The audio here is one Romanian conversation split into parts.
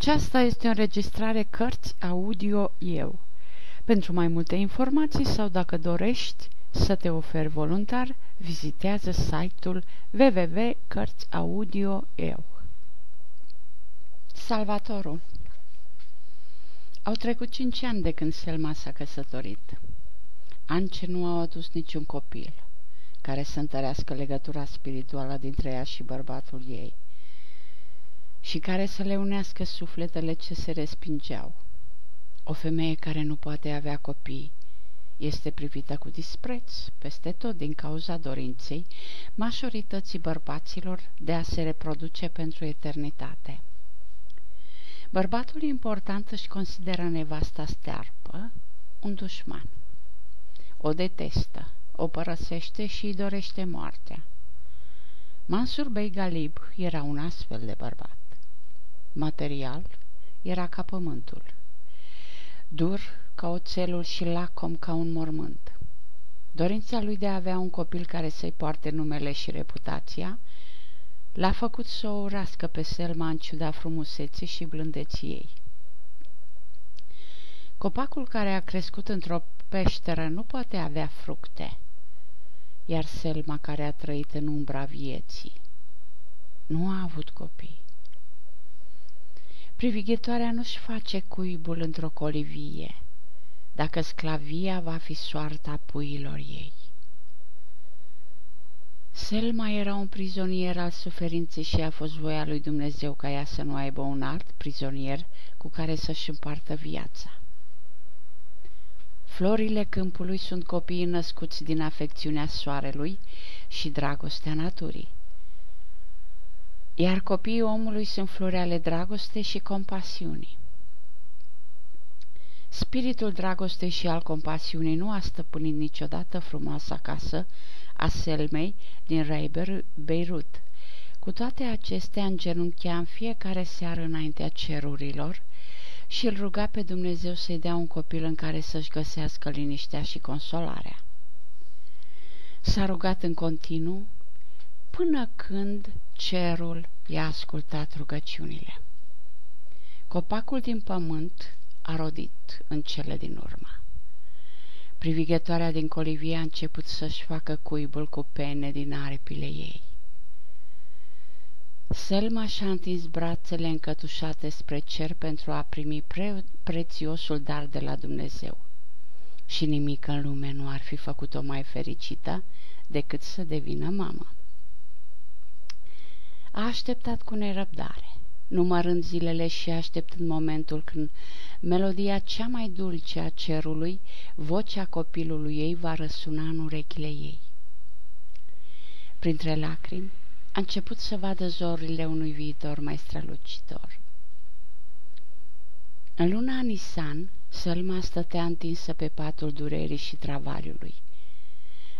Aceasta este o înregistrare Cărți Audio Eu. Pentru mai multe informații sau dacă dorești să te oferi voluntar, vizitează site-ul www.cărțiaudio.eu Salvatorul Au trecut cinci ani de când Selma s-a căsătorit. Ani ce nu au adus niciun copil care să întărească legătura spirituală dintre ea și bărbatul ei și care să le unească sufletele ce se respingeau. O femeie care nu poate avea copii este privită cu dispreț peste tot din cauza dorinței majorității bărbaților de a se reproduce pentru eternitate. Bărbatul important își consideră nevasta stearpă un dușman. O detestă, o părăsește și îi dorește moartea. Mansur Bey Galib era un astfel de bărbat material, era ca pământul. Dur ca oțelul și lacom ca un mormânt. Dorința lui de a avea un copil care să-i poarte numele și reputația l-a făcut să o urască pe Selma în ciuda frumuseții și blândeții ei. Copacul care a crescut într-o peșteră nu poate avea fructe, iar Selma care a trăit în umbra vieții nu a avut copii. Privighetoarea nu-și face cuibul într-o colivie, dacă sclavia va fi soarta puilor ei. Selma era un prizonier al suferinței și a fost voia lui Dumnezeu ca ea să nu aibă un alt prizonier cu care să-și împartă viața. Florile câmpului sunt copiii născuți din afecțiunea soarelui și dragostea naturii iar copiii omului sunt flori ale dragostei și compasiunii. Spiritul dragostei și al compasiunii nu a stăpânit niciodată frumoasa casă a Selmei din Reiber, Beirut. Cu toate acestea, îngenunchea în fiecare seară înaintea cerurilor și îl ruga pe Dumnezeu să-i dea un copil în care să-și găsească liniștea și consolarea. S-a rugat în continuu până când cerul i-a ascultat rugăciunile. Copacul din pământ a rodit în cele din urmă. Privighetoarea din colivie a început să-și facă cuibul cu pene din aripile ei. Selma și-a întins brațele încătușate spre cer pentru a primi pre- prețiosul dar de la Dumnezeu. Și nimic în lume nu ar fi făcut-o mai fericită decât să devină mamă. A așteptat cu nerăbdare, numărând zilele și așteptând momentul când melodia cea mai dulce a cerului, vocea copilului ei va răsuna în urechile ei. Printre lacrimi, a început să vadă zorile unui viitor mai strălucitor. În luna Nisan, Sălma stătea întinsă pe patul durerii și travaliului,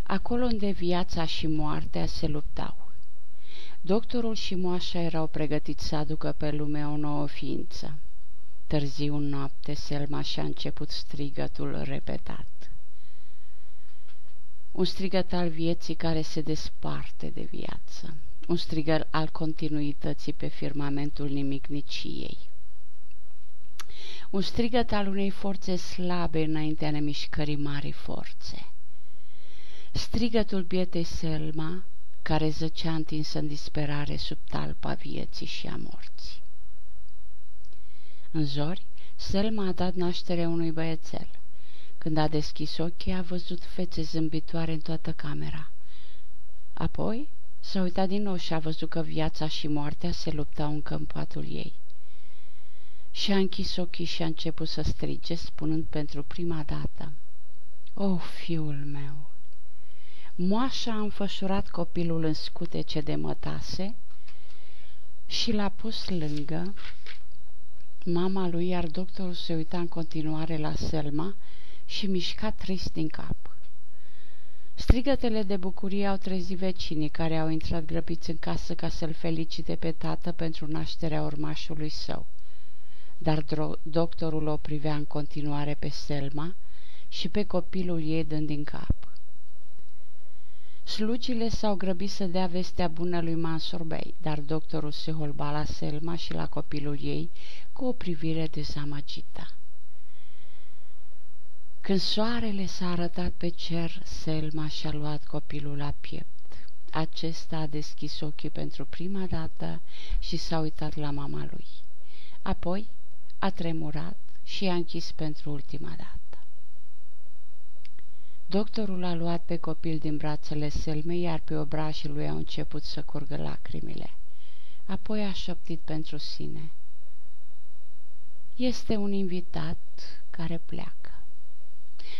acolo unde viața și moartea se luptau. Doctorul și moașa erau pregătiți să aducă pe lume o nouă ființă. Târziu în noapte, Selma și-a început strigătul repetat. Un strigăt al vieții care se desparte de viață, un strigăt al continuității pe firmamentul nimicniciei. Un strigăt al unei forțe slabe înaintea nemișcării mari forțe. Strigătul bietei Selma, care zăcea întinsă în disperare sub talpa vieții și a morții. În zori, Selma a dat naștere unui băiețel. Când a deschis ochii, a văzut fețe zâmbitoare în toată camera. Apoi s-a uitat din nou și a văzut că viața și moartea se luptau în câmpatul ei. Și a închis ochii și a început să strige, spunând pentru prima dată, O, fiul meu! Moașa a înfășurat copilul în scutece de mătase și l-a pus lângă mama lui, iar doctorul se uita în continuare la Selma și mișca trist din cap. Strigătele de bucurie au trezit vecinii care au intrat grăbiți în casă ca să-l felicite pe tată pentru nașterea urmașului său. Dar doctorul o privea în continuare pe Selma și pe copilul ei dând din cap. Slugile s-au grăbit să dea vestea bună lui Mansur Bey, dar doctorul se holba la Selma și la copilul ei cu o privire dezamăgită. Când soarele s-a arătat pe cer, Selma și-a luat copilul la piept. Acesta a deschis ochii pentru prima dată și s-a uitat la mama lui. Apoi a tremurat și a închis pentru ultima dată. Doctorul a luat pe copil din brațele Selmei, iar pe obrașii lui au început să curgă lacrimile. Apoi a șoptit pentru sine. Este un invitat care pleacă.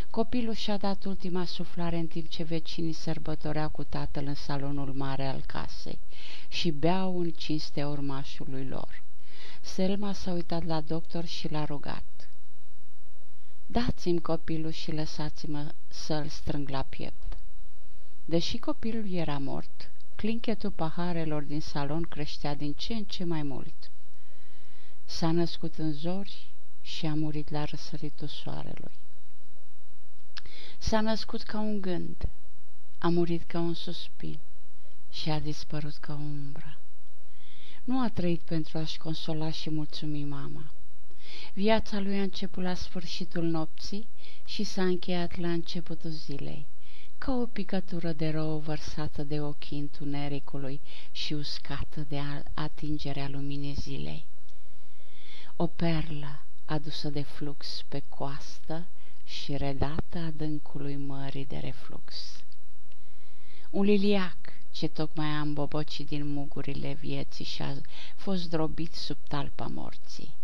Copilul și-a dat ultima suflare în timp ce vecinii sărbătoreau cu tatăl în salonul mare al casei și beau în cinstea urmașului lor. Selma s-a uitat la doctor și l-a rugat. Dați-mi copilul și lăsați-mă să-l strâng la piept. Deși copilul era mort, clinchetul paharelor din salon creștea din ce în ce mai mult. S-a născut în zori și a murit la răsăritul soarelui. S-a născut ca un gând, a murit ca un suspin și a dispărut ca o umbră. Nu a trăit pentru a-și consola și mulțumi mama. Viața lui a început la sfârșitul nopții și s-a încheiat la începutul zilei, ca o picătură de rău vărsată de ochii întunericului și uscată de atingerea luminii zilei. O perlă adusă de flux pe coastă și redată adâncului mării de reflux. Un liliac ce tocmai a îmbobocit din mugurile vieții și a fost drobit sub talpa morții.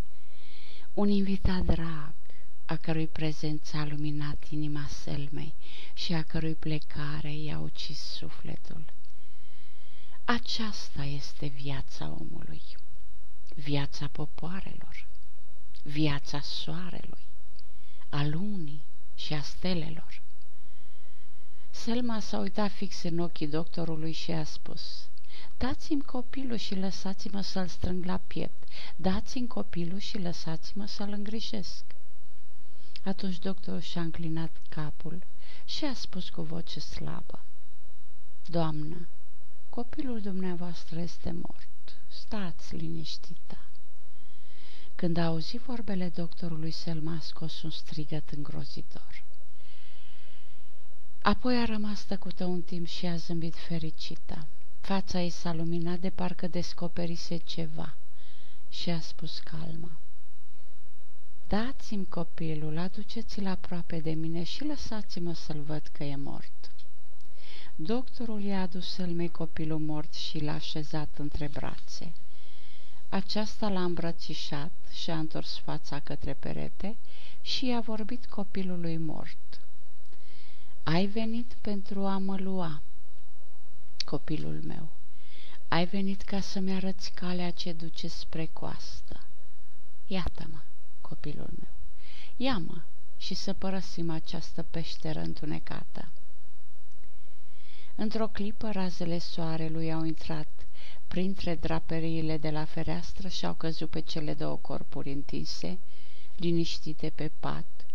Un invitat drag, a cărui prezență a luminat inima selmei și a cărui plecare i-a ucis sufletul. Aceasta este viața omului, viața popoarelor, viața soarelui, a lunii și a stelelor. Selma s-a uitat fix în ochii doctorului și a spus Dați-mi copilul și lăsați-mă să-l strâng la piept. Dați-mi copilul și lăsați-mă să-l îngrijesc. Atunci doctorul și-a înclinat capul și a spus cu voce slabă Doamnă, copilul dumneavoastră este mort. Stați liniștită. Când a auzit vorbele doctorului, Selma a scos un strigăt îngrozitor. Apoi a rămas tăcută un timp și a zâmbit fericită. Fața ei s-a luminat de parcă descoperise ceva și a spus calmă. Dați-mi copilul, aduceți-l aproape de mine și lăsați-mă să-l văd că e mort. Doctorul i-a adus sălmei copilul mort și l-a așezat între brațe. Aceasta l-a îmbrățișat și a întors fața către perete și i-a vorbit copilului mort. Ai venit pentru a mă lua, copilul meu. Ai venit ca să-mi arăți calea ce duce spre coastă. Iată-mă, copilul meu, ia-mă și să părăsim această peșteră întunecată. Într-o clipă razele soarelui au intrat printre draperiile de la fereastră și-au căzut pe cele două corpuri întinse, liniștite pe pat,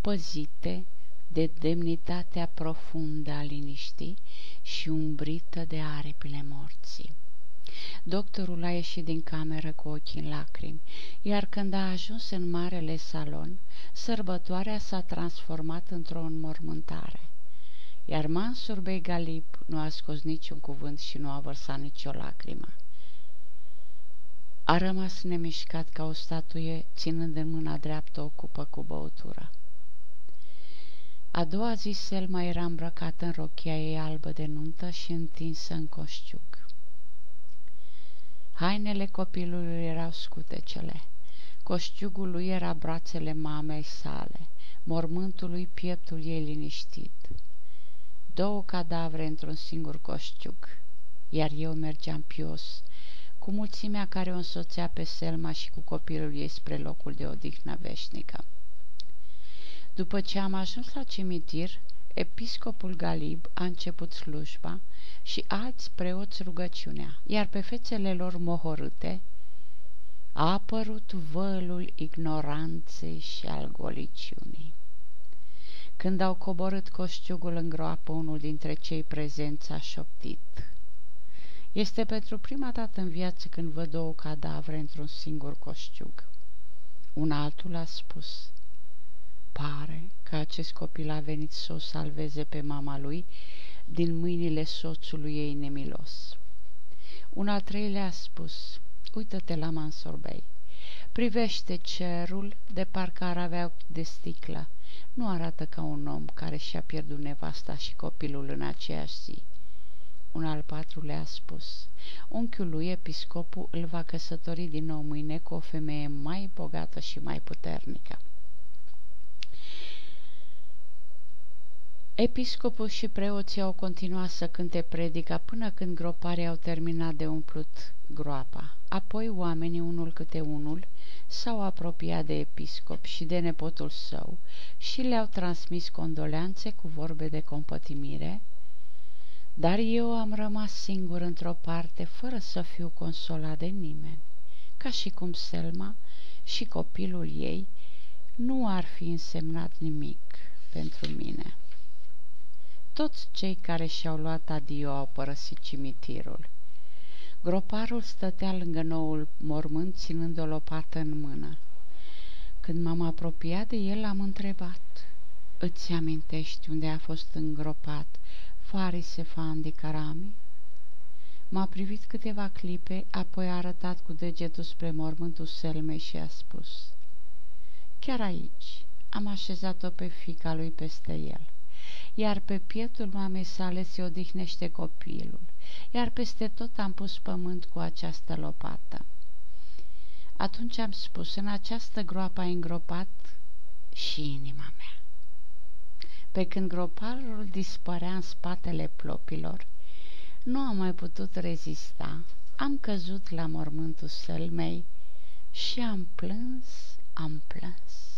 păzite de demnitatea profundă a liniștii și umbrită de aripile morții. Doctorul a ieșit din cameră cu ochii în lacrimi, iar când a ajuns în marele salon, sărbătoarea s-a transformat într-o înmormântare iar Mansur Bey Galip nu a scos niciun cuvânt și nu a vărsat nicio lacrimă. A rămas nemișcat ca o statuie, ținând în mâna dreaptă o cupă cu băutură. A doua zi Selma era îmbrăcată în rochia ei albă de nuntă și întinsă în coșciuc. Hainele copilului erau scutecele. Coșciugul lui era brațele mamei sale, mormântul lui pieptul ei liniștit două cadavre într-un singur coșciuc, iar eu mergeam pios, cu mulțimea care o însoțea pe Selma și cu copilul ei spre locul de odihnă veșnică. După ce am ajuns la cimitir, episcopul Galib a început slujba și alți preoți rugăciunea, iar pe fețele lor mohorâte a apărut vălul ignoranței și al goliciunii. Când au coborât coșciugul în groapă, unul dintre cei prezenți a șoptit. Este pentru prima dată în viață când văd două cadavre într-un singur coșciug. Un altul a spus, pare că acest copil a venit să o salveze pe mama lui din mâinile soțului ei nemilos. Un al treilea a spus, uită-te la Mansorbei, privește cerul de parcă ar avea ochi de sticlă, nu arată ca un om care și-a pierdut nevasta și copilul în aceeași zi. Un al patrulea a spus, unchiul lui, episcopul, îl va căsători din nou mâine cu o femeie mai bogată și mai puternică. Episcopul și preoții au continuat să cânte predica până când groparii au terminat de umplut groapa. Apoi oamenii, unul câte unul, s-au apropiat de episcop și de nepotul său și le-au transmis condoleanțe cu vorbe de compătimire, dar eu am rămas singur într-o parte fără să fiu consolat de nimeni, ca și cum Selma și copilul ei nu ar fi însemnat nimic pentru mine. Toți cei care și-au luat adio au părăsit cimitirul. Groparul stătea lângă noul mormânt, ținând o lopată în mână. Când m-am apropiat de el, am întrebat, Îți amintești unde a fost îngropat Farise Fandi Karami? M-a privit câteva clipe, apoi a arătat cu degetul spre mormântul Selmei și a spus, Chiar aici am așezat-o pe fica lui peste el iar pe pieptul mamei sale se odihnește copilul, iar peste tot am pus pământ cu această lopată. Atunci am spus, în această groapă a îngropat și inima mea. Pe când groparul dispărea în spatele plopilor, nu am mai putut rezista, am căzut la mormântul sălmei și am plâns, am plâns.